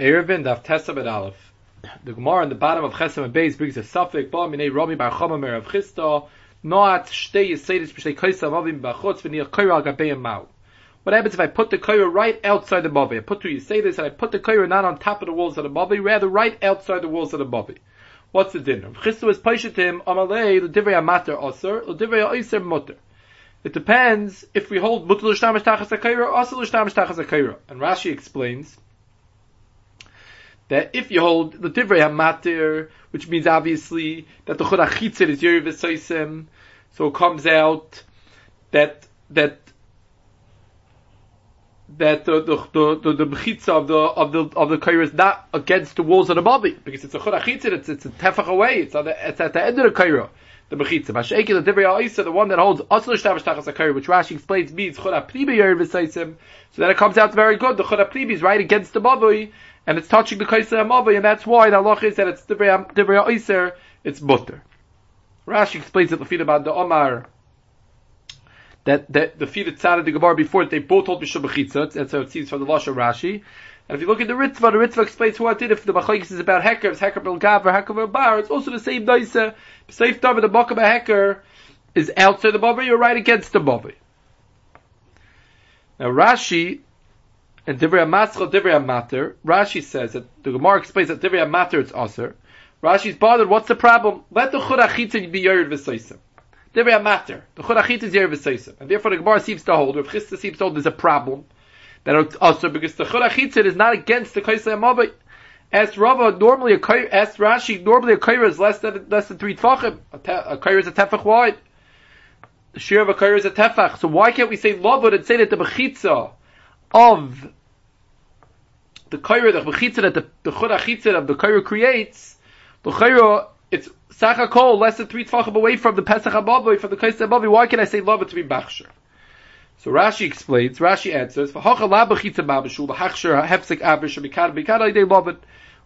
Erevin Daf Tesam et Aleph. The Gemara on the bottom of Chesam and Beis brings a suffix Ba Minei Rami Bar Chomamer of Chisda Noat Shtei Yisedis B'Shtei Kaisa Mavim B'Chutz V'Nir Koira Gabei Mau. What happens if I put the koira right outside the mavi? I put two Yisedis and I put the koira not on top of the walls of the mavi, rather right outside the walls of the mavi. What's the dinner? Chisda is Paishatim Amalei L'Divrei Amater Aser L'Divrei Aiser Mutter. It depends if we hold Mutter L'Shtamish Tachas HaKoira or Aser L'Shtamish Tachas HaKoira. And Rashi explains that if you hold the divrei hamatir, which means obviously that the chod achitzir is yeriv v'soisim, so it comes out that that that the the the, the, the of the of the of the kaira is not against the walls of the body because it's a chod achitzir, it's it's a tefach away, it's on the, it's at the end of the kaira. The mechitza, Mashayki, the divrei ha'isa, the one that holds asur shtavish tachas hakayir, which Rashi explains means chod apribi yeriv v'soisim, so then it comes out very good. The chod apribi is right against the body and it's touching the Kaisa Amavi, and that's why the Allah is that it's Divrei Oiser, it's Butter. Rashi explains it the feet about the Omar, that, that the feet that sounded the Gemara before, they both hold Mishum Bechitza, that's how it seems from the Lasha Rashi. And if you look at the Ritva, the Ritva explains what it if the Machlaikis is about Heker, it's Heker Bilgav or Heker Bilbar, it's also the same Daisa. Safe David, the Makam Heker is outside the Bavi, you're right against the Bavi. Now Rashi and Divrei Maschal Divrei Matter, Rashi says that the Gemara explains that Divrei Matter it's Aser. Rashi's bothered, what's the problem? Let the Churachitza be Yerid V'Soisim. Divrei Matter. The Churachitza is Yerid V'Soisim. And therefore the Gemara seems to hold, or if Chisda seems to hold there's a problem, that it's Aser, because the Churachitza is not against the Kaisa Amavai. As Rava, normally a Kaira, as Rashi, normally a Kaira is less than, less than three Tfachim. A, Kaira is a Tefach wide. The shear of a Kaira is a Tefach. So why can't we say Lavud and say that the Bechitza of the kaira, the bechitza that the, the chura of the kaira creates, the kaira, it's sachakol, less than three tfachim away from the Pesach Abavi, from the Kaisa Abavi, why can I say it to be bachsher? So Rashi explains, Rashi answers,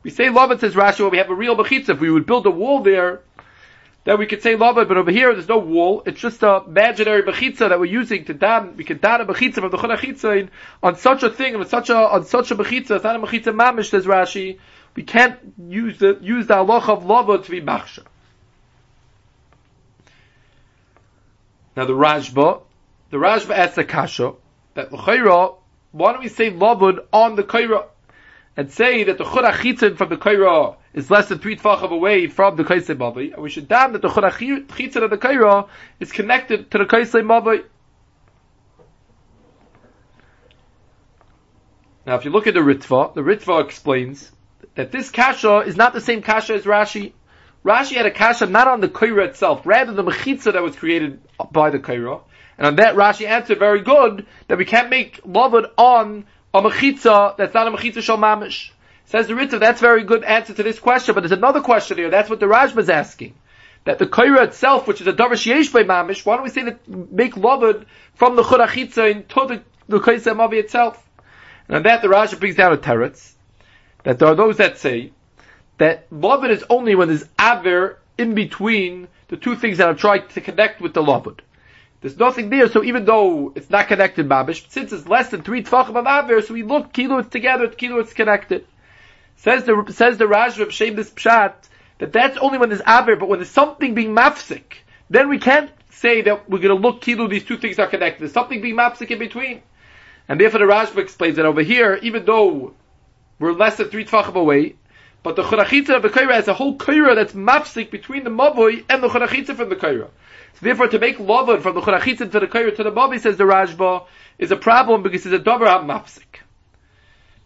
we say it, says Rashi, we have a real bechitza, if we would build a wall there, then we could say love but over here there's no wall. It's just a imaginary bechitza that we're using to dan. We can dan a bechitza from the chulachitza on such a thing, on such a on such a bechitza. It's not a bechitza mamish, says Rashi. We can't use the use the halacha of lava to be machsha. Now the Rashba, the Rashba asks the kasha that l'chayra. Why don't we say lavud on the kaira and say that the churach from the kaira is less than three tfachim away from the kaisei mavi, and we should damn that the churach of the kaira is connected to the kaisei mavi. Now, if you look at the Ritva, the Ritva explains that this kasha is not the same kasha as Rashi. Rashi had a kasha not on the kaira itself, rather the mechitza that was created by the kaira. And on that, Rashi answered very good that we can't make lavud on a mechitza that's not a mechitza shal mamish. Says the Ritva, that's very good answer to this question, but there's another question here. That's what the Rashba is asking. That the Kaira itself, which is a Darash by Mamish, why don't we say that make Lavud from the Churachitza to the, the Kaisa Mavi itself? And on that the Rashba brings down a teretz, that there are those that say that Lavud is only when there's Aver in between the two things that are trying to connect with the Lavud. There's nothing there, so even though it's not connected, Babish, since it's less than three tfachim of Aver, so we look, kilo it's together, kilo it's connected. Says the says the Rashba Shem this pshat that that's only when there's aver, but when there's something being mafsik, then we can't say that we're going to look kilu. These two things are connected. There's something being mafsik in between, and therefore the Rashba explains that over here, even though we're less than three tfachim away, but the churachitza of the kaira has a whole kaira that's mafsik between the mavoi and the churachitza from the kaira. So therefore, to make lavud from the churachitza to the kaira to the mavoi, says the Rashba, is a problem because it's a davar mafsik.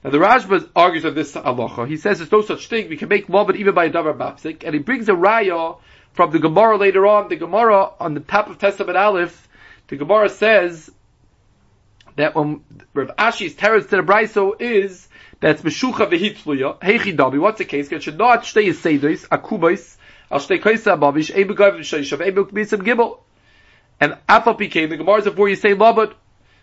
Now the Rashba argues on this halacha. He says there's no such thing. We can make love even by a davar mapsik, and he brings a raya from the Gemara later on. The Gemara on the top of Testament Aleph, the Gemara says that when Rav Ashi's teretz to the braiso is that's meshucha v'hitluya heichidabi. What's the case? It should not stay seidos akubais al stay kaisa abavish ebu gav v'sheishav ebu gibel. And Afa became the Gemara is before you say labad.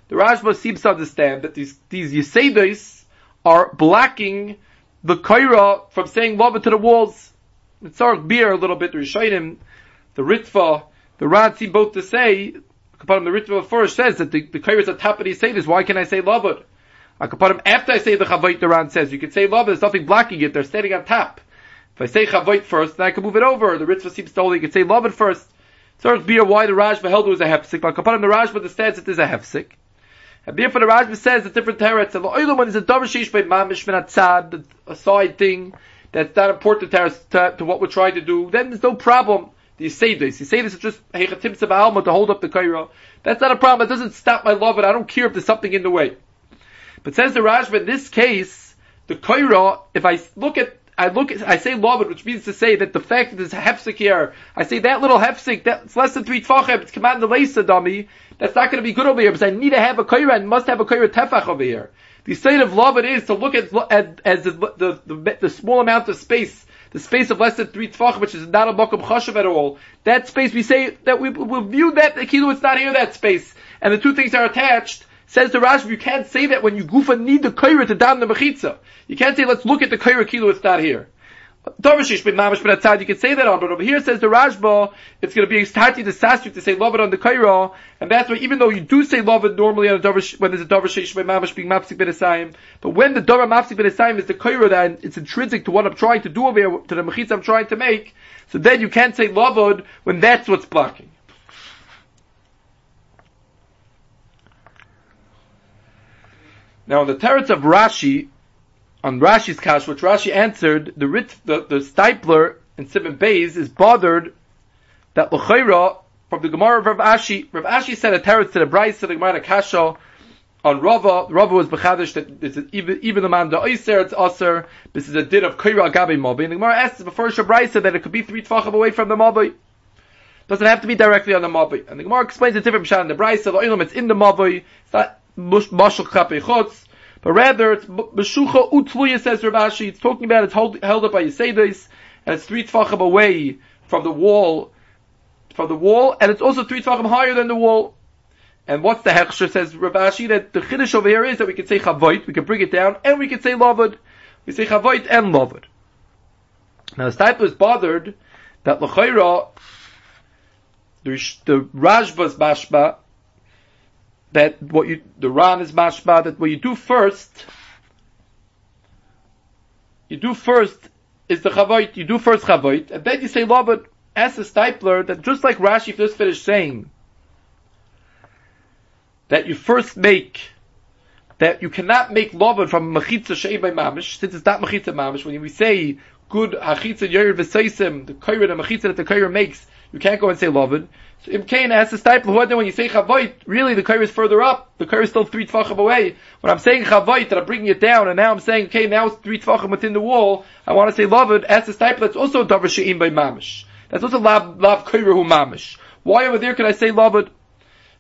The Rashba seems to understand that these these are blocking the kaira from saying lava to the walls. It's our beer a little bit, the Rishayim, the Ritva, the Rad seem both to say, the Ritva first says that the, the kaira is at top of the Seder, why can I say lava? I could put them after I say the chavoit the Ran says. You could say love, there's nothing blocking it, they're standing on top. If I say chavoit first, then I can move it over. The Ritva seems to hold you could say love it first. So it's beer why the Rashba held it was a hefsik. But him the Rashba understands it is a hefsik. And therefore the Rashba says a different teretz. And the oil one is a davar sheish by mamish min atzad, a side thing that's not important to, to, what we're trying to do. Then there's no problem. You say this. You say this is just hechatim to hold up the kaira. That's not a problem. It doesn't stop my love. And I don't care if there's something in the way. But says the Rashba, in this case, the kaira, if I look at I look, I say loved, which means to say that the fact that there's a hefsik here, I say that little hefsik, that's less than three tfachim, it's command the leisa dummy, that's not going to be good over here, because I need to have a kaira and must have a kaira tefach over here. The state of loved is to look at, at as the, the, the, the, small amount of space, the space of less than three tfachim, which is not a mokum chashav at all. That space, we say that we will view that the kilo, it's not here that space, and the two things are attached. Says the Rashi, you can't say that when you goofa need the kaira to down the mechitza. You can't say, let's look at the kaira kilo, it's not here. Dovishish bin mamish bin atzad, you can say that on, but over here says the Rashba, it's going to be stati to sasyu to say love it on the kaira, and that's why even though you do say love it normally on a dovish, when there's a dovishish bin mamish being mapsik bin but when the dora mapsik bin asayim is the kaira then it's intrinsic to what I'm trying to do over here, to the mechitza I'm trying to make, so then you can't say love when that's what's blocking. Now, in the teretz of Rashi, on Rashi's kash, which Rashi answered, the rit, the, the Steipler in Simon Bays is bothered that L'chaira, from the Gemara of Rav Ashi, Rav Ashi said a teretz to the Bryce, to the Gemara Kasha, on Rava, Rava was bechadish that this is even, even the man the Oyser, it's Aser, this is a did of Kaira Agabi Mobi, and the Gemara asks before Shabraisa that it could be three tfachim away from the Mobi. Doesn't have to be directly on the Mobi. And the Gemara explains a different in the Brisa, the Oilam, it's in the Mobi, it's not mashal chape chutz, but rather it's beshucha utluya says Rav Ashi. It's talking about it's hold, held up by Yisedis, and it's three tfachim away from the wall, from the wall, and it's also three tfachim higher than the wall. And what's the hechsher says Rav Ashi that the chiddush over here is that we can say chavoit, we can bring it down, and we can say lavud. We say chavoit and lavud. Now the type is bothered that l'chayra the, the Rashba's bashba that what you, the Ran is mashma, that what you do first, you do first is the chavoit, you do first chavoit, and then you say Labad, as a Steipler, that just like Rashi just finished saying, that you first make, that you cannot make Labad from machitza shei by mamish, since it's not machitza mamish, when we say good hachitza yoyer v'seisim, the kaira, the machitza that the kaira makes, you can't go and say Labad. So Imkain has to stipple when you say Chavoit, really the Kair is further up. The Kair is still three tfachim away. When I'm saying Chavoit, that I'm bringing it down, and now I'm saying, okay, now it's three tfachim within the wall, I want to say Lavud, as the stipple, that's also Davar She'im by Mamish. That's also Lav, Lav Kairahu Mamish. Why over there can I say Lavud?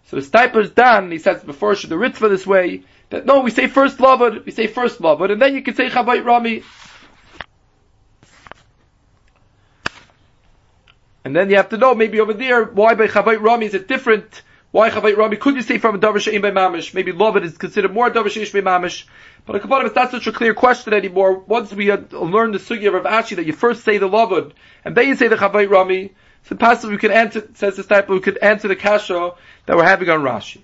So the Steipler is done, he says before should the Ritva this way, that no, we say first Lavud, we say first Lavud, and then you can say Chavoit Rami. And then you have to know maybe over there why by Chavait Rami is it different? Why Chavait Rami could you say from a Davar by Mamish? Maybe Lovit is considered more Davar by Mamish. But a Kabbalah, it's not such a clear question anymore. Once we had learned the sugya of Ashi that you first say the Lovit and then you say the Chavait Rami, so possibly we can answer, says the type, we could answer the kasha that we're having on Rashi.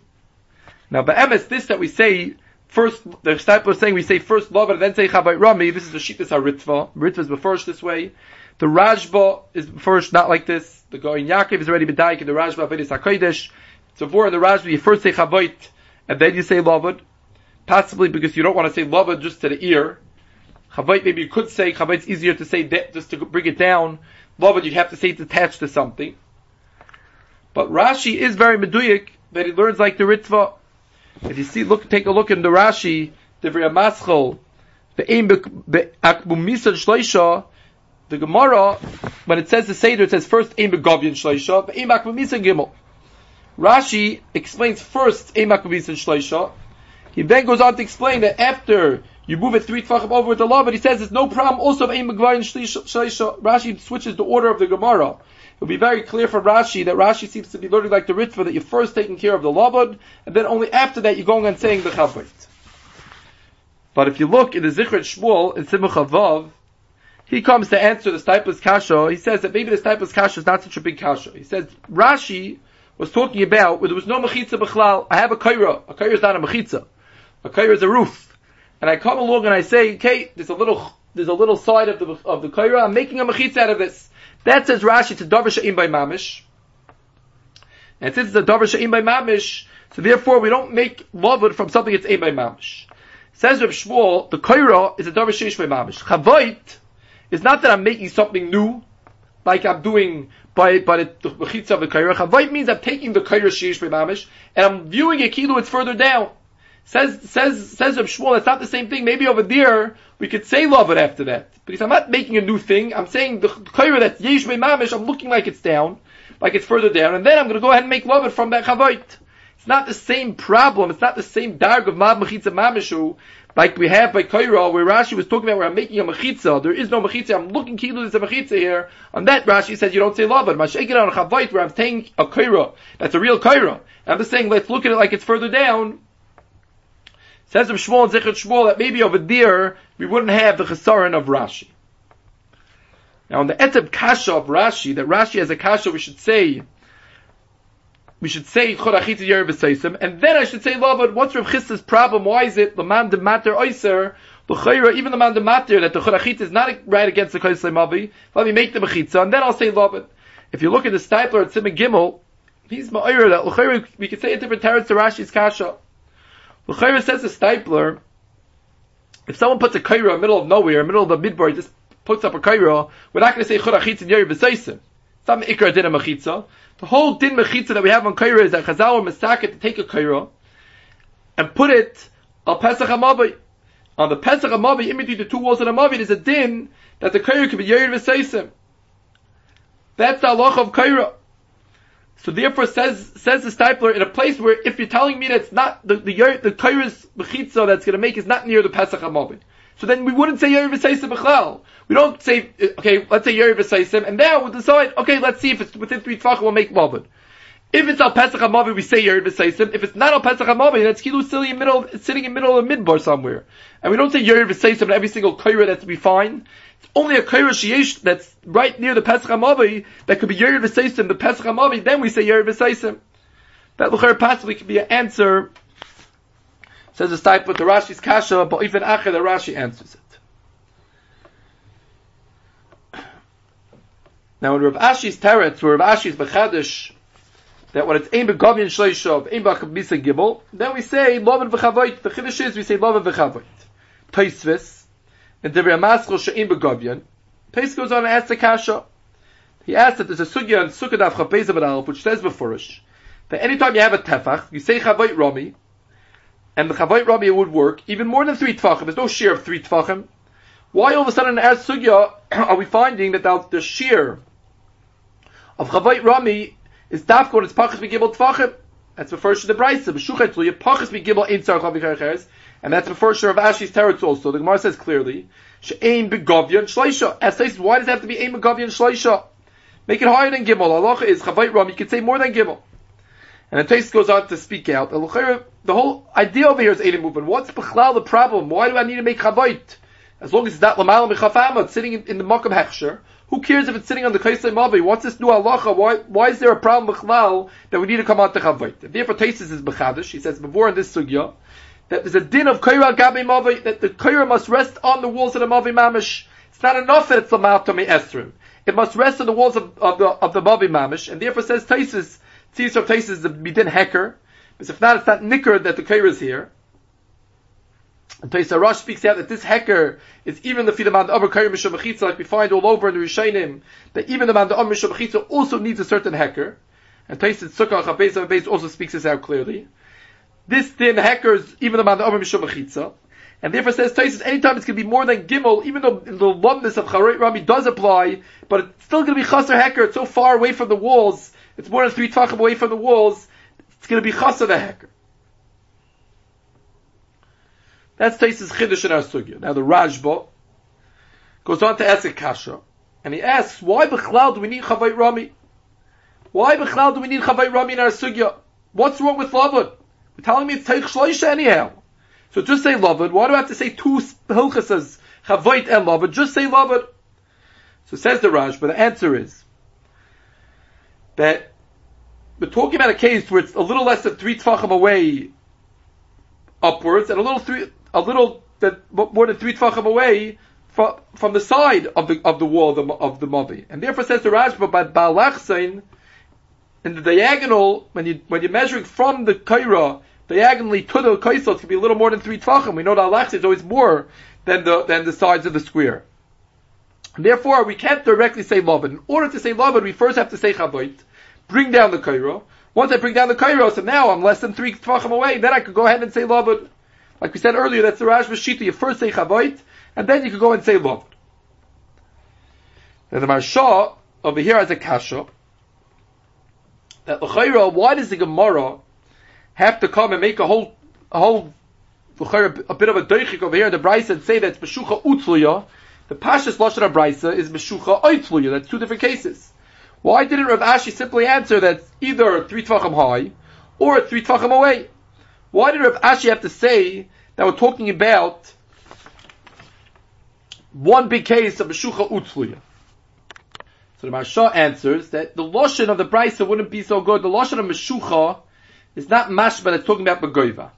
Now, by MS, this that we say first, the disciple is saying we say first love and then say Chavai Rami. This is the Shittas HaRitva. Ritva is first this way. The Rashba is first not like this. The Goin Yaakov is already B'daik in the Rashba Avedis HaKodesh. So for the Rashba, you first say Chavoit, and then you say Lavud. Possibly because you don't want to say Lavud just to the ear. Chavoit, maybe you could say, Chavoit's easier to say de- just to bring it down. Lavud, you have to say it's attached to something. But Rashi is very meduyik, that he learns like the Ritva. If you see, look, take a look in the Rashi, the Maschel, the Eim Akbumisa Shleisha, the Gemara, when it says the Seder, it says first Ein Begavyin Shleisha, Ein Makvamisan Gimel. Rashi explains first Ein Makvamisan Shleisha. He then goes on to explain that after you move it three tfachim over with the law, but he says there's no problem also of Ein Begavyin Shleisha. Rashi switches the order of the Gemara. It'll be very clear for Rashi that Rashi seems to be learning like the Ritva that you're first taking care of the Labad, and then only after that you're going and saying the Chavrit. But if you look in the Zichret Shmuel in Simcha Vav, he comes to answer the Steipler's Kasha. He says that maybe the Steipler's Kasha is not such a big Kasha. He says Rashi was talking about where there was no Mechitza Bechlal. I have a Kaira. A Kaira is not a Mechitza. A Kaira is a roof. and I come along and I say, okay, there's a little, there's a little side of the, of the kaira, I'm making a mechitza out of this. That says Rashi, to davar she'im by mamish. And since it's a davar she'im by mamish, so therefore we don't make lavud from something that's aim by mamish. Says Reb Shmuel, the kaira is a davar she'ish by mamish. Chavoit is not that I'm making something new, like I'm doing by by the, the of the kaira. Chavayit means I'm taking the kaira sheish mamish and I'm viewing it kilo. It's further down. Says says says Reb Shmuel. It's not the same thing. Maybe over there we could say love it after that because I'm not making a new thing. I'm saying the kaira that's yesh mamish. I'm looking like it's down, like it's further down, and then I'm going to go ahead and make love it from that chavayit. It's not the same problem. It's not the same darg of mab mechitza mamishu like we have by Kaira, where Rashi was talking about where I'm making a mechitza. There is no mechitza. I'm looking kilu there's a mechitza here. On that Rashi says you don't say lava. Mashake on chavait where I'm saying a Kaira. That's a real Kaira. I'm just saying let's look at it like it's further down. Says of Shmuel and Zechut Shmuel that maybe over there we wouldn't have the chesaron of Rashi. Now on the eteb kasha of Rashi, that Rashi has a kasha we should say we should say Chorachit Yer and then I should say Lavod, what's Rav Chisda's problem? Why is it the man de matter oiser, L'chayra, even the man de matter, that the Chorachit is not right against the Kaisle Mavi, let me make the Mechitza, and then I'll say Lavod. If you look at the Steipler at Simon Gimel, he's Ma'ir, that we could say a different terrors to Rashi's Kasha. L'chayra says the Steipler, if someone puts a Kaira in the middle of nowhere, in the middle of the midbar, he just puts up a Kaira, we're not going to say Chorachit Yer B'Seisim. Not Ikra Din Mechitza. The whole din mechitza that we have on Kaira is that Chazal or Masaket to take a Kaira and put it on Pesach HaMavi. On the Pesach HaMavi, in between the two walls of the Mavi, there's a din that the Kaira can be Yair V'Seisim. That's the Allah of Kaira. So therefore says, says the Steipler, in a place where if you're telling me that it's not, the, the, the, Kaira's Mechitza that's gonna make is not near the Pesach HaMavi. So then we wouldn't say Yair V'Seisim B'chlal. We don't say, uh, okay, let's say Yerim V'Seisim, and now we'll decide, okay, let's see if it's within three Tvachim, we'll make Mavud. If it's al Pesach HaMavi, we say Yerim V'Seisim. If it's not al Pesach HaMavi, that's Kilu silly in middle, sitting in middle of midbar somewhere. And we don't say Yerim V'Seisim in every single Kaira that's be fine. It's only a Kaira Sheyesh that's right near the Pesach HaMavi that could be Yerim V'Seisim, the Pesach HaMavi, then we say Yerim V'Seisim. That L'chayr possibly could be an answer, says the type with the Rashi's Kasha, but even after the Rashi answers it. Now in Rav Ashi's teretz, where Rav Ashi's bechadish, that when it's aim begavin shleishov, aim b'chabisa gibel, then we say lovin v'chavoit. The chiddush is we say lovin v'chavoit. Taisvis, and Devrei Amaschel she'im begavin. Tais goes on and asks the kasha. He asks that there's a sugya on Sukkot Av Chapez which says beforish that anytime you have a tefach, you say chavoit rami, and the chavoit rami would work even more than three tefachim. There's no shear of three tefachim. Why all of a sudden in Sugya are we finding that the shear of Chavait Rami is dafko and it's pachas begibel tfachim. That's the first of the brisa. B'shuchet tluya pachas begibel ein tzar chavichacheres. And that's the first of Ashi's teretz also. The Gemara says clearly, she'ain begovyan shleisha. As says, why does it have to be ain begovyan shleisha? Make it higher than gimel. Allah is chavait Rami. You can say more than gimel. And the taste goes on to speak out. The whole idea over here is Eidim movement. What's Bechlal the problem? Why do I need to make chavait? As long as it's not lamal mechafama, it's sitting in, in the makam hechsher. Who cares if it's sitting on the kaisei mavi? What's this new halacha? Why, why is there a problem with that we need to come out to chavait? Therefore, Taisis is bechadish. He says before in this sugya that there's a din of kaira gabi mavi that the kaira must rest on the walls of the mavi mamish. It's not enough that it's lamal to me esrim. It must rest on the walls of, of the of the mavi mamish, and therefore says Taisis. Of Taisis is the bidin hecker. Because if not, it's not nicker that the kaira is here. And Toisa Rosh speaks out that this hecker is even the Fidaman Avar Karim Mishabachitza, like we find all over in the Rishainim, that even the man the Mishabachitza also needs a certain hecker. And Toisa Sukkah Chabez Beis also speaks this out clearly. This thin heckers, even the man the Mishabachitza. And therefore says Tosis, anytime it's going to be more than Gimel, even though the lumpness of Charit Rami does apply, but it's still going to be Chaser Hecker, it's so far away from the walls, it's more than three Tvachim away from the walls, it's going to be Chaser the Hecker. That's Taisis Chiddush in our sugya. Now the Rajba goes on to ask a kasha, and he asks, why Bechlal do we need Chavay Rami? Why Bechlal do we need Chavay Rami in our sugya? What's wrong with Lavud? We're telling me it's Teich Shloisha anyhow. So just say Lavud. Why do I have to say two Hilchasas, Chavayt and Lavud? Just say Lavud. So says the Raj, but the answer is that we're talking about a case where it's a little less than three tefachim away upwards, and a little three, a little that more than three tefachim away from, from the side of the of the wall of the of the mavi, and therefore says the Rashba, but balachsein in the diagonal when you when you're measuring from the kaira diagonally to the kaisel, it can be a little more than three tefachim. We know that alachs is always more than the than the sides of the square. Therefore, we can't directly say Lavan. In order to say Lavan, we first have to say Chavait, bring down the Kairo. Once I bring down the Kairo, so now I'm less than three Tvachim away, then I could go ahead and say Lavan. Like we said earlier, that's the Rash Vashita. You first say Chavait, and then you could go and say Lavan. Then the Marsha over here has a Kasha, that L'chaira, why does the Gemara have to come and make a whole, a whole, a bit of a deichik over here in the Bryce and say that it's Meshucha Utzluya, the Pashas Lashon Brisa is Meshucha Oitluya. That's two different cases. Why didn't Rav Ashi simply answer that either three tvachim high or three tvachim away? Why did Rav Ashi have to say that we're talking about one big case of Meshucha Utzluya? So the Marsha answers that the Lashon of the Brisa wouldn't be so good. The Lashon of Meshucha is not mashba that's talking about Begoiva.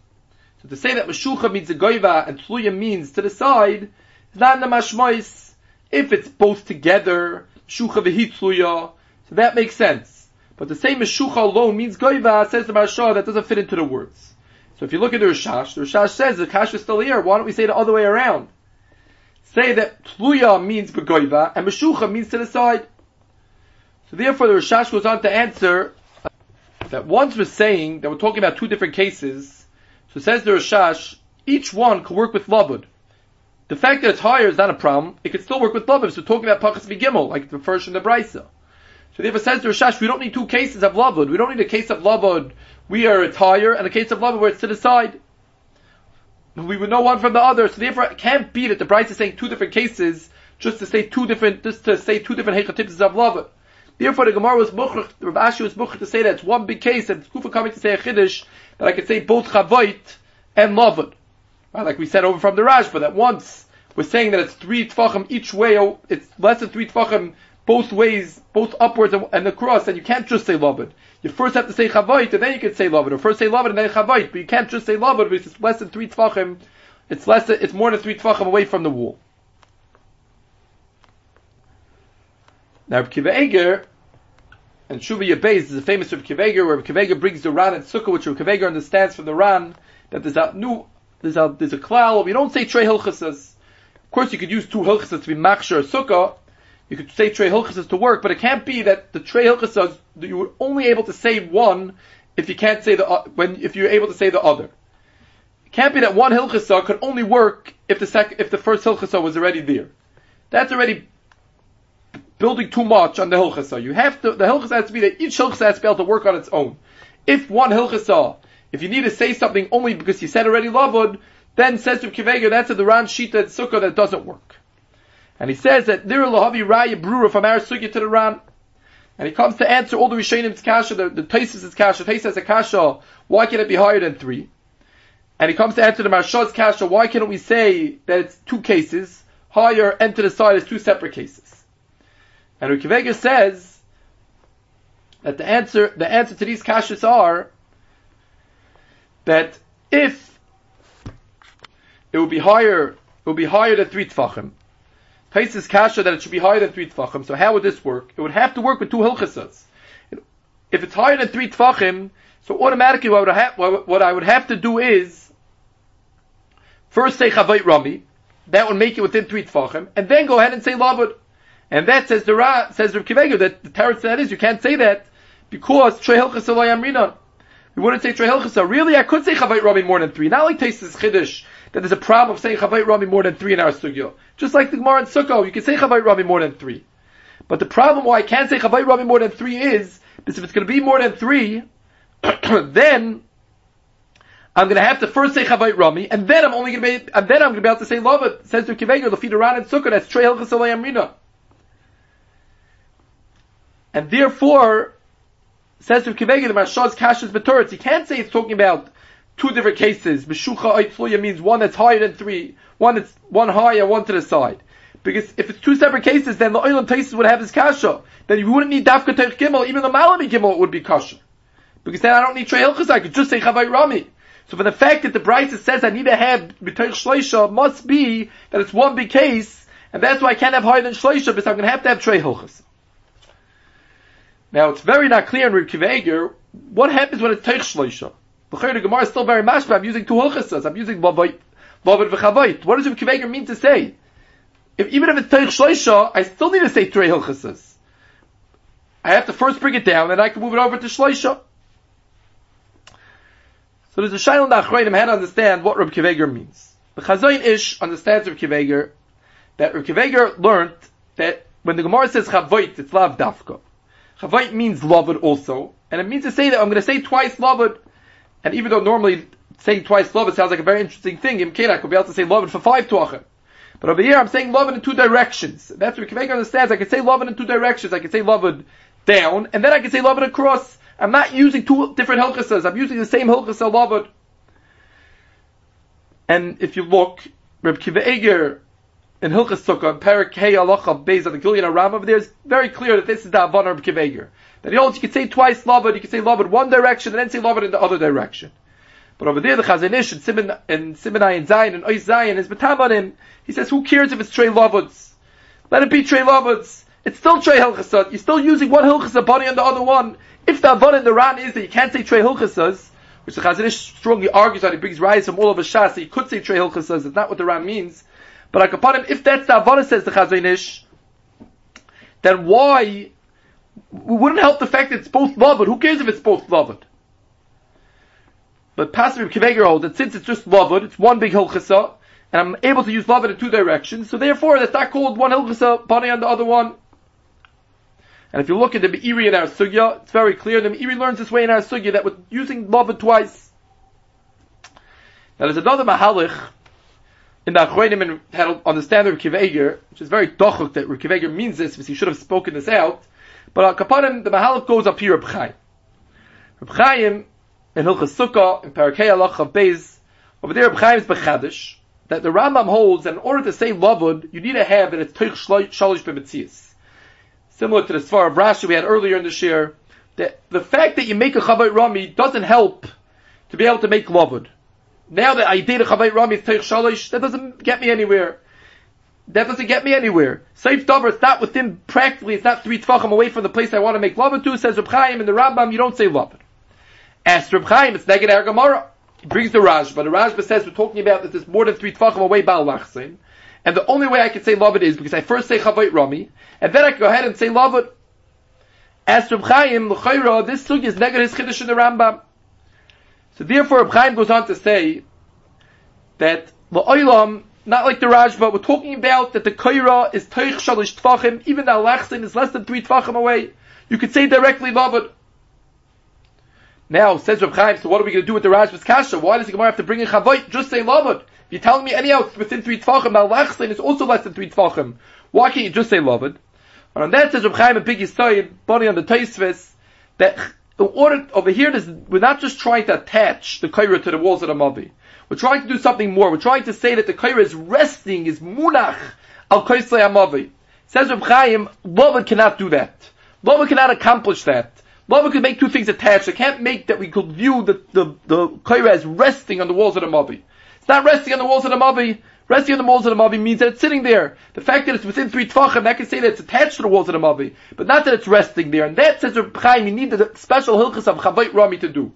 So to say that Meshucha means a Goiva and Tluya means to the side, the mashmois. If it's both together, shucha v'hitzluya, so that makes sense. But the same meshucha alone means goiva, says the Marsha, that doesn't fit into the words. So if you look at the Rishash, the Rishash says the kash is still here. Why don't we say it the other way around? Say that tluya means begoiva and meshucha means to the side. So therefore the Rishash goes on to answer that once we're saying that we're talking about two different cases, so says the Rishash, each one could work with lavud. The fact that it's higher is not a problem. It could still work with Lavim. So talking about Pachas Gimel, like the first in the Brisa. So therefore says to Rashash, we don't need two cases of Lavud. We don't need a case of Lavud where it's higher and a case of Lavud where it's to the side. We would know one from the other. So therefore it can't be that the Brisa is saying two different cases just to say two different, just to say two different Hechatipses of Lavud. Therefore the Gemara was Muchrach, Rav Ashi was Muchrach to say that it's one big case and Kufa coming to say a Chiddush that I could say both Chavoit and Lavud. Right? Like we said over from the Rashba, that once we're saying that it's three tfachim each way, oh, it's less than three tfachim both ways, both upwards and, and across, and you can't just say labad. You first have to say chavayit, and then you can say labad, or first say labad and then chavayit, but you can't just say labad because it's less than three tfachim, it's less than, it's more than three tfachim away from the wall. Now, Reb Kiva Eger, and Shuva Yabez is a famous Reb Kiva Eger, where Reb Kiva Eger brings the Ran and Sukkah, which Reb Kiva Eger understands from the Ran, that there's a new there's a there's a klal. We don't say trey hilchasas. Of course, you could use two hilchasas to be machshir sukkah. You could say trey hilchasas to work, but it can't be that the trey hilchasas you were only able to say one if you can't say the uh, when if you're able to say the other. It can't be that one hilchasa could only work if the sec, if the first hilchasa was already there. That's already building too much on the hilchasa. You have to the hilchasa has to be that each hilchasa has to be able to work on its own. If one hilchasa if you need to say something only because you said already lavud, then says to Kivega, that's a the Ran Shita Sukkah that doesn't work. And he says that Nira Lahavi Raya Brura from our Sukkah to the Ran. And he comes to answer all the Rishonim's kasha, the, the Taisis' kasha, Taisis kasha, why can it be higher than three? And he comes to answer the Marsha's kasha, why can't we say that it's two cases, higher and to the side is two separate cases? And Rukivega says that the answer, the answer to these kashas are that if it would be higher, it would be higher than three tfachim. Taisis kasha that it should be higher than three tfachim. So how would this work? It would have to work with two hilchasas. If it's higher than three tfachim, so automatically what, I would what I would have to do is first say chavayit rami, that would make it within three tfachim, and then go ahead and say lavud. And that says the Ra, says Rav Kivega, that the teretz that is, you can't say that because trei hilchas We wouldn't say Trey Hilchasa. Really, I could say Chavait Rami more than three. Not like Taisis Chiddush, that there's a problem of saying Chavait Rami more than three in our Sugyo. Just like the Gemara in Sukkah, you can say Chavait Rami more than three. But the problem why I can't say Chavait Rami more than three is, because if it's going to be more than three, then I'm going to have to first say Chavait Rami, and then I'm only going to be, and then I'm going to be able to say it. Says to Kiveger, the feed around in Sukkah, that's Trey Hilchasa Amrina. And therefore, Says to Kivegi, the Marshal's Kashas Baturitz, he can't say it's talking about two different cases. Meshucha Oitzluya means one that's higher than three, one that's one higher, one to the side. Because if it's two separate cases, then the Oilam Taisis would have his kasha. Then you wouldn't need Dafka Teich Gimel, even the Malami Gimel would be kasha. Because then I don't need Trey I could just say Chavai Rami. So for the fact that the Brisa says I need to have B'toich Shleisha must be that it's one big case, and that's why I can't have higher than Shleisha, because I'm going to have to have Trey Hilchas. Now it's very not clear in Reb what happens when it's Teich Shleisha. The Gemara is still very mashma. I'm using two Hilchasas. I'm using Vavat v'Chavait. What does Reb mean to say? If, even if it's Teich Shleisha, I still need to say three Hilchasas. I have to first bring it down, and I can move it over to Shleisha. So there's a Shail Nachroinim had to understand what Reb means. The Chazon Ish understands Reb that Reb learned that when the Gemara says Chavoit, it's Lav Dafka. Chavait means loved also, and it means to say that I'm going to say twice loved, and even though normally saying twice loved sounds like a very interesting thing, Im I could be able to say loved for five tuachim. But over here I'm saying loved in two directions. That's what Kiveger understands. I can say loved in two directions. I can say loved down, and then I can say loved across. I'm not using two different hilchasas. I'm using the same hilchasa loved. And if you look, Reb Kiva Eger in Hilchas Sukkah, Perik Hey Alacha Beis of the Gillian Aram over there is very clear that this is the Havana of Kiveger. That he holds you can say twice Lavud, you can say Lavud one direction and then say Lavud in the other direction. But over there, the Chazanish and Simon and Simonai and Zion and Ois Zion is Batamanim. He says, who cares if it's Trey Lavuds? Let it be Trey Lavuds. It's still Trey Hilchasad. You're still using one Hilchasad body on the other one. If the Havana in the Ran is that you can't say Trey Hilchasas, which the Chazanish strongly argues on, he brings rise from all of Shas, so you could say Trey Hilchasas, it's not what the Ran means. But Akapanim, if that's the Havana, says the Chazanish, then why wouldn't help the fact that it's both loved. Who cares if it's both loved? But Pastor Kiveger holds that since it's just loved, it's one big hilchasa, and I'm able to use loved in two directions, so therefore that's not called one hilchasa body on the other one. And if you look at the Meiri in our sugya, it's very clear. The Meiri learns this way in our sugya that with using loved twice. Now there's another mahalich in the Achroinim and had the standard of Rikiv which is very dochuk that Rikiv means this, because he should have spoken this out. But al Kapanim, the Mahalach goes up here, Reb Chaim. Reb Chaim, in Hilchas Sukkah, in Parakei Allah of Beis, over there Reb Chaim is Bechadish, that the Rambam holds that in order to say Lavud, you need to have that it's Teich Shalish B'Metzias. Similar to the Svar of Rashi we had earlier in the year, that the fact that you make a Chavay Rami doesn't help to be able to make Lavud. Now that I did a Chavay Rami Teich Shalish, that doesn't get me anywhere. That doesn't get me anywhere. Saif Dover, it's not within, practically, it's not three tfachim away from the place I want to make love to, says Reb Chaim in the Rambam, you don't say love. Ask Reb Chaim, it's negative Gemara. He brings the Rashba. The Rashba says we're talking about that there's more than three tfachim away Baal Lachsin. And the only way I can say love is because I first say Chavay Rami, and then I can go ahead and say love Ask Reb Chaim, L'chayra, this sugi is negative his Chiddush in the Rambam. So therefore, Chaim goes on to say that La'olam, not like the Rashba, we're talking about that the Kaira is Teich Shalish Tvachim, even the Alachsin is less than three Tvachim away. You could say directly Lavad. Now, says Reb Chaim, so what are we going to do with the Rashba's Kasha? Why does the Gemara have to bring in Chavait? Just say Lavad. If you're telling me anyhow within three Tvachim, Alachsin is also less than three Tvachim. Why can't you just say Lavad? And on that says Reb Chaim Big Yisayim, body on the Taisvis, that in order, over here, we're not just trying to attach the Kaira to the walls of the Mavi. We're trying to do something more. We're trying to say that the Kaira is resting, is munach al Kaislei Amavi. Says Reb Chaim, Lava cannot do that. Lava cannot accomplish that. Lava could make two things attached. It can't make that we could view the, the, the as resting on the walls of the Mavi. It's not resting on the walls of the Mavi. Resting on the walls of the Mavi means that it's sitting there. The fact that it's within three Tvachim, that can say that it's attached to the walls of the Mavi. But not that it's resting there. And that says Chaim, you need the special Hilchas of Chavait Rami to do.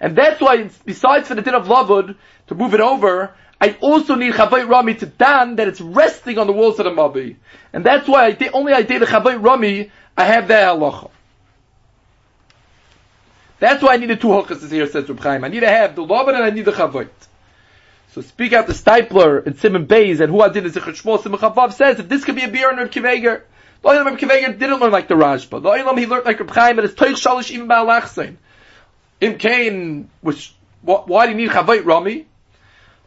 And that's why, besides for the din of Lavud, to move it over, I also need Chavay Rami to dan that it's resting on the walls of the Mabi. And that's why I only I did the Chavay Rami, I have that halacha. That's why I need the two halachas here, says Reb Chaim. I need to have the Lavud and I need the Chavay. So speak out the Steipler and Simon Bays and who did Shmuel Simon Chavav says if this could be a beer in Reb Kiveger, the Oilam Reb Kiveger didn't learn like the Rashba. The Oilam he learned like Reb Chaim, but it's Toich Shalish even Ba'alachsein. Im Kain, which, why do you need Chavayt Rami?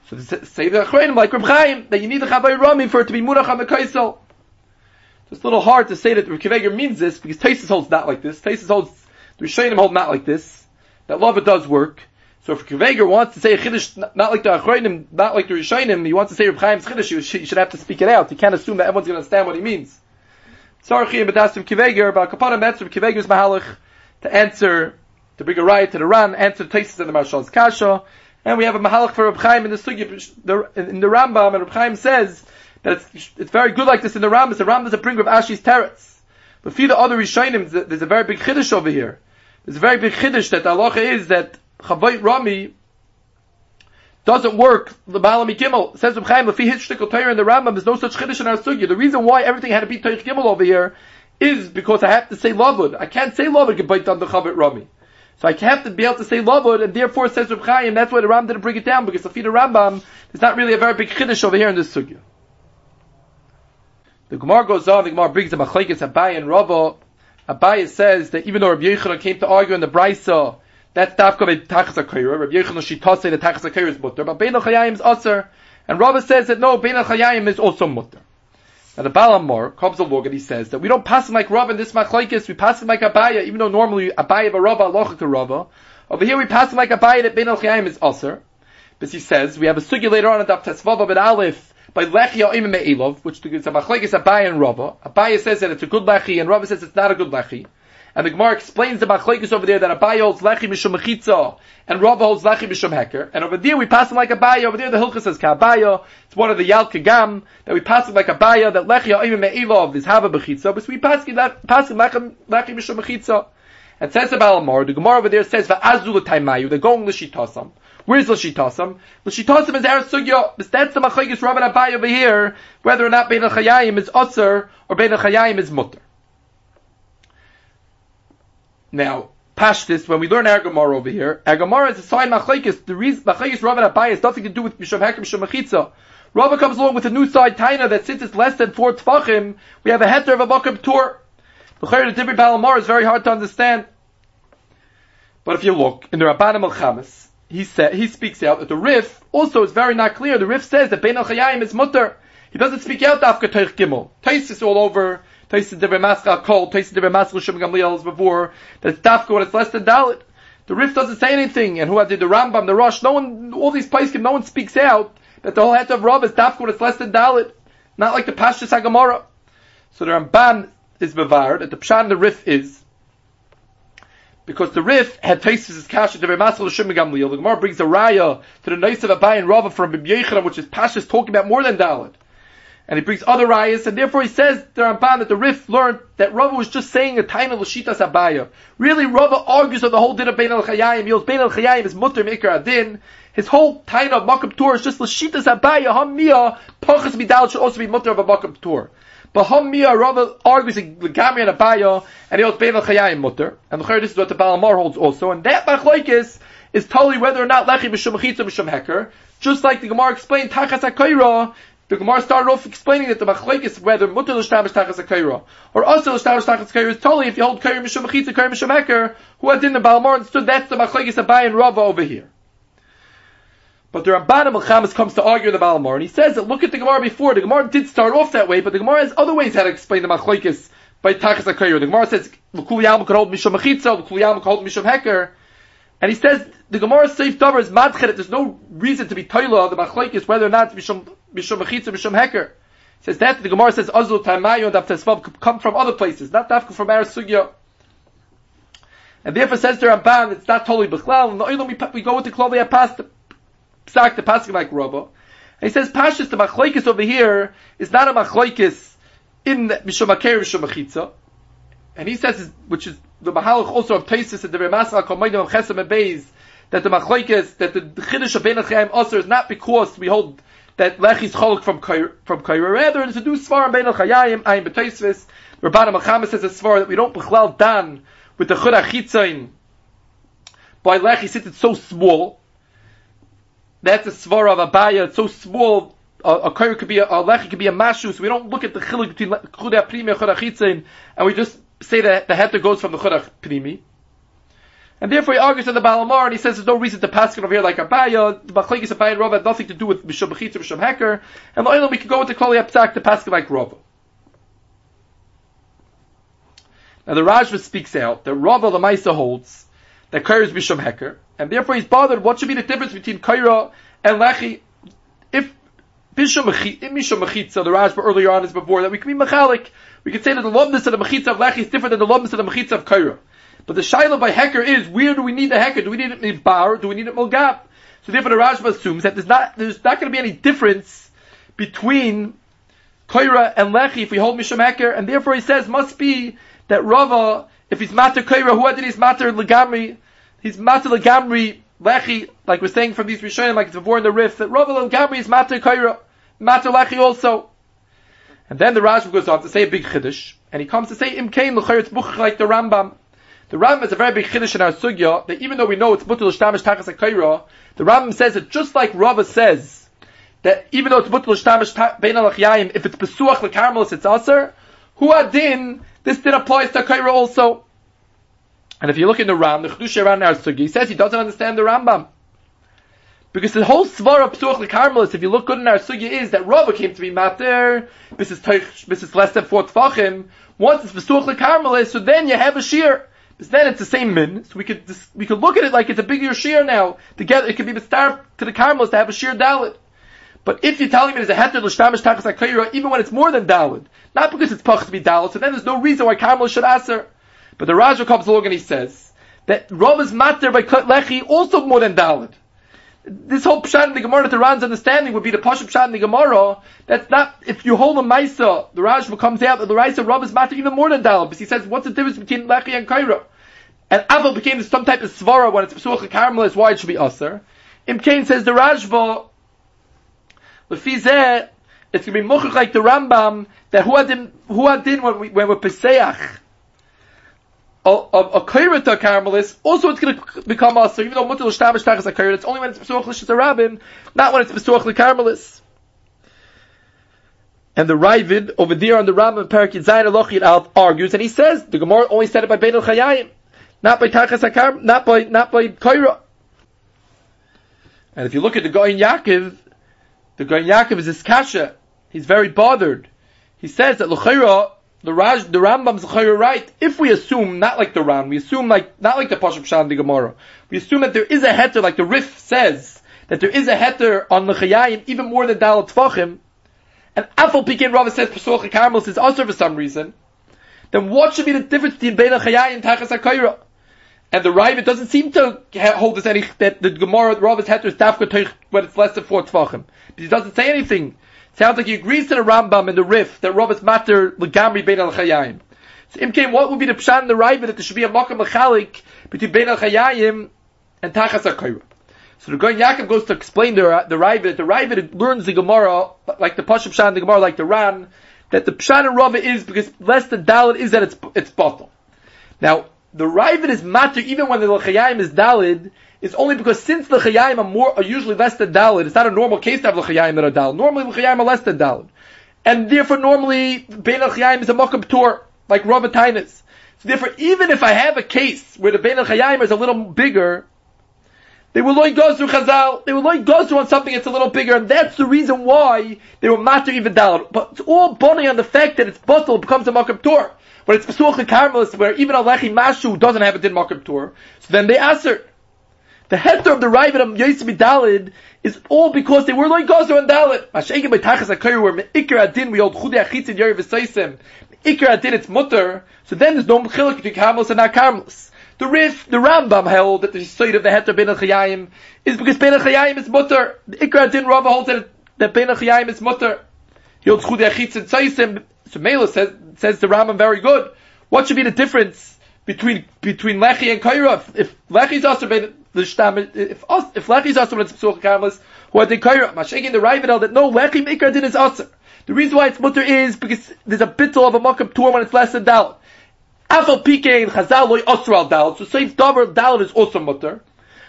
So say the Achreinim, like Reb Chaim, that you need the Chavayt Rami for it to be Munach HaMekaisel. It's a little hard to say that Reb Kiveger means this, because Taisus holds not like this. Taisus holds, the Rishonim hold not like this. That it does work. So if Kiveger wants to say a Chiddush, not like the Achreinim, not like the Rishonim, he wants to say Reb Chaim's Chiddush, you should have to speak it out. You can't assume that everyone's going to understand what he means. Sarchi Badasim Kiveger, Kapanim answer Kiveger's Mahalach to answer to bring a riot to the Ran, answer Taisis and the Marshal's Kasha, And we have a mahalach for Reb Chaim in the Sugi, in the Rambam, and Reb Chaim says that it's, it's very good like this in the Rambam. The Rambam is a bringer of Ashi's teretz. But for the other Rishonim, there's a very big chiddush over here. There's a very big chiddush that the halacha is that Chavayit Rami doesn't work. The Baalami Gimel says Reb Chaim, hits Shtikal Torah in the Rambam, there's no such chiddush in our Sugi. The reason why everything had to be Torah Gimel over here is because I have to say Lavud. I can't say Lavud Gebayt on the Chavayit Rami. So I have to be able to say Lavud, and therefore says Reb Chaim, that's why the Ram didn't bring it down, because the Fida Rambam, there's not really a very big chiddush over here in this Sugya. The Gemara goes on, the Gemara brings the Machlekes Abai and Rava. Abai says that even though Rabbi Yechanan came to argue in the Brisa, that's Dafka by Tachas HaKaira, Rabbi Yechanan Shitase, the Tachas HaKaira is mutter, but Bein HaChayayim is Aser, and Rava says that no, Bein HaChayayim is also mutter. Now the Baal HaMaor comes along and he says that we don't pass him like Rav in this machlekes, we pass him like Abaya, even though normally Abaya of a Rav alocha to Rava. Over here we pass him like Abaya that Ben al is Aser. But he says, we have a sugi later on in Daf Tesvav but Aleph, by Lechi Ha'im Me'ilov, which is a machlekes Abaya and Rava. Abaya says that it's a good Lechi, and Rava says it's not a good Lechi. And the Gemara explains the machlekes over there that Abaya holds lechi mishum mechitza and Rava holds lechi mishum heker. And over there we pass them like Abaya. Over there the Hilchah says Kabaya. It's one of the Yal Kagam that we pass them like Abaya that lechi ha'im me'ilov is hava bechitza. But we pass them lechi mishum mechitza. And says about Amar, the Gemara over there says va'azu l'taimayu. They're going l'shitasam. Where's l'shitasam? L'shitasam is eretz sugya. That's the machlekes Rava and Abaya over here. Whether or not bein al is osir or bein al is mutter. Now, Pashtis, when we learn Agamar over here, Agamar is a sign Machlaikis. The reason Machlaikis Rav and has nothing to do with Misham Hakim Misham Mechitza. Rava comes along with a new side Taina that since it's less than four Tfachim, we have a heter of a Makam tour. The Chayr Dibri Baal HaMaor is very hard to understand. But if you look in the Rabbanim al Chamas, he said he speaks out that the Rif also is very not clear. The Rif says that Bein al is mutter. He doesn't speak out after Teich Gimel. Tais all over Taisid Dever Maskal Kol, Taisid Dever Maskal Shem Gamliel as before, that Dafka when it's less than Dalit. The Rif doesn't say anything, and who did the Rambam, the Rosh, no one, all these Paiskim, no one speaks out that the whole head of Rav is Dafka when it's less than Dalit. Not like the Pashas Hagamara. So the Ramban is Bavar, that the Pshan the Rif is, because the Rif had tasted his kasha to Maskal Shem Gamliel. The Gemara brings a raya to the nice of Abai and Rava from Bib which is Pashas talking about more than Dalit and he brings other rayas, and therefore he says the Ramban that the Rif learned that Rava was just saying a tiny l'shitas abaya. Really, Rava argues on the whole din of Bein al Chayayim. He Bein al Chayayim is mutter mikra adin. His whole tiny of makam tour is just l'shitas abaya. Hamia pachas midal should also be mutter of a makam tour. But Hamia Rava argues the Gamri and abaya, and he holds Bein al Chayayim mutter. And the this is what the Baal HaMaor holds also, and that machlokes is totally whether or not lechi b'shum chitza b'shum heker. Just like the Gemara explained, tachas the Gemara started off explaining that the machlek is whether mutter l'shtavish tachas a or also l'shtavish tachas a is totally if you hold kaira mishum mechitza kaira mishum heker who had in the Baal HaMaor understood that's the machlek is Abai and Rava over here. But the Rabbanim Chamas comes to argue the Baal HaMaor and he says that look at the Gemara before. The Gemara did start off that way but the Gemara has other ways how to explain the machlekes by tachas a The Gemara says l'kul could hold mishum mechitza l'kul could hold mishum heker and he says the Gemara safe davar is madchet. There's no reason to be toila of the machlekes whether or not mishum mishum mechitza mishum heker. He says that the Gemara says azul tamayu and daf come from other places, not dafka from Eretz Sugya. And therefore says the Ramban, it's not totally bechlal. No, we, we go with the klali past psak the pasuk like Rabba. And he says pashas the machlekes over here is not a machlekes in mishum heker mishum mechitza. And he says, which is the Mahalach also of Taisis and the Remasa Komayim of Chesem and Beis, that the Machlokes, that the Chiddush of Ben Achayim Aser is not because we hold that Lech is Cholok from from Kaira, rather it's a new Svar Ben Achayim, Ayim B'Taisis, Rabbana Machamas says a Svar that we don't Bechlal Dan with the Chud Achitzain, by Lech he sits so small, that's a Svar of Abaya, it's so small, a, a could be a, a lech could be a mashu, so we don't look at the chilik between chudei primi and chudei and we just say that the heter goes from the chudach primi. And therefore he argues in the Baal HaMaor and he says there's no reason to pass it over here like Abaya. The Machlekes Abaya and Rava had nothing to do with Mishum Bechitza, Mishum Heker. And the we could go into Klali Apsak to pass it like Rava. Now the Rashba speaks out that Rava the Maisa holds that Kaira is Mishum Heker. And therefore he's bothered what should be the difference between Kaira and Lechi. If Mishum Mechitza, the Rashba earlier on is before that we can be Mechalik we can say that the lobness of the mechitza of lechi is different than the lobness of the mechitza of kaira. But the shaila by hecker is, where do we need the hecker? Do we need it in bar? Do we need it in milgab? So therefore the Rashba assumes that there's not, there's not going to be any difference between Koira and Lechi if we hold Mishum Heker, and therefore he says must be that Rava, if he's Mater Koira, who did he's Mater Legamri, he's Mater Legamri Lechi, like we're saying from these Rishonim, like it's before in the Rif, that Rava Legamri is Mater Koira, Mater Lechi also. And then the Rashba goes on to say a big Chiddush, and he comes to say Imkain L'chayr it's Buch like the Rambam. The Rambam is a very big Chiddush in our Sugya, that even though we know it's Butul Shtamish Tachas HaKayra, the Rambam says that just like Rava says, that even though it's mutal shtamish bein al if it's besuach lekarmelis, it's aser. Hu adin, this din applies to kaira also. And if you look in the Ran, the Chedush Ran our sugi, he says he doesn't understand the Rambam. Because the whole svara psuach lekarmelis, if you look good in our sugi, is that Rava came to be mater, this is less than four tfachim. Once it's besuach lekarmelis, so then you have a shear. Because then it's the same min, so we could we could look at it like it's a bigger shear now. Together, it could be the star to the karmelis to have a shear dalit. But if you're telling me there's a heter l'shtamish tachas even when it's more than dalid, not because it's pach to be dalid, so then there's no reason why karmel should aser. But the Rashba comes along and he says that Rav is matter by lechi also more than dalid. This whole pshat in the Gemara, the Ran's understanding would be the pashup pshat in the Gemara. That's not if you hold a ma'isa. The Rashba comes out that the Raisa Rav is matter even more than dalid, because he says what's the difference between lechi and kaira? And Aval became some type of svara when it's psuach karmel is why it should be aser. Imkain says the Rashba Lefizeh, it's going to be muchach like the Rambam that who adin who adin when we when we're a a kairata karmelis. Also, it's going to become us. So even though mutal shtamish tachas a kairat, it's only when it's besuach l'shis rabin, not when it's besuach l'karmelis. And the Ravid over there on the Rambam Parak Zayin Alochid argues, and he says the Gemara only said it by Bein Chayayim, not by Tachas Hakar, not by not by Kaira. And if you look at the Goyin Yaakov, the Goyin Yaakov is his kasha. He's very bothered. He says that l'chayra, the Raj, the Rambam's right. If we assume not like the Ran, we assume like not like the Pashup Shan the Gemara. We assume that there is a heter, like the Rif says that there is a heter on the l'chayayim even more than Dalat Tvachim. And Afal Pikin Rava says Pesuach Karmel says also for some reason. Then what should be the difference between Bein Chayayim and Tachas HaKayra? And the Ravid doesn't seem to hold us any, that the Gemara, the Rav's heter is Dafka when it's less than four Tvachim. He doesn't say anything. Sounds like he agrees to the Rambam in the Rif that is matter legamri bein al chayayim. So Imkem, what would be the pshat in the Ravid that there should be a makam mechalik between bein al chayayim and tachas hakayra? So the Goyin Yaakov goes to explain the the Ravid. The Ravid learns the Gemara like the Pashup Pshat in the Gemara, like the Ran, that the pshat in Rava is because less than Dalit is that it's it's bottle. Now the Ravid is matter even when the L'chayayim is Dalid, is only because since the Chayayim are more, are usually less than Dalit, it's not a normal case to have L'chayayim that are Dalit. Normally L'chayayim are less than Dalid. And therefore normally Bein L'chayayim is a Mokkab Tur, like Ravatainis. So therefore, even if I have a case where the Bein L'chayayim is a little bigger, they will loy gozu chazal. They will loy gozu on something that's a little bigger, and that's the reason why they were matter even dalad. But it's all bunny on the fact that it's bottle becomes a makam tur. But it's pesuach and karmelis where even a lechi mashu doesn't have a din makam tur. So then they answer. The heter of the Ravid of Yosef Dalid is all because they were like Gazer and Dalid. Mashegim by Tachas HaKayr where Me'ikr Adin we hold Chudei Achitzin Yeri V'Seisim. Me'ikr Adin it's mutter. So then there's no Mechilik between Karmelis and not Karmelis. The Rif, the Rambam held that the side of the heter Ben Chayayim is because Ben Chayayim is mutter. The Ikra Adin Rava holds that, that Ben Chayayim is mutter. He holds Chudei Achitzin Seisim. So Mela says, says the Rambam very good. What should be the difference between between Lechi and Kaira? If Lechi is also Ben the shtam if if lechi is also when it's psuch kamas who are the kaira mashaking the Ravidel that no lechi maker din is also the reason why it's mutter is because there's a bittel of a makam tour when it's less than dal. Afal pikein chazal loy osral dal. So safe double dal is also mutter.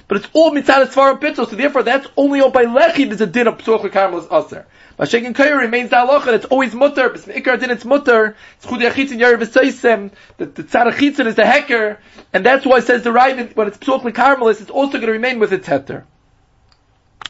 But it's all mitzvah svarim bittel so therefore that's only on by lechi there's a din of psuch kamas aser Mashiach and Kair remains the halacha. It's always mutter. Ikar din it's mutter. It's chudi achitzin yari v'seisem. The the tzad is the hecker, and that's why it says the right when it's psuch carmelis, it's also going to remain with its heter.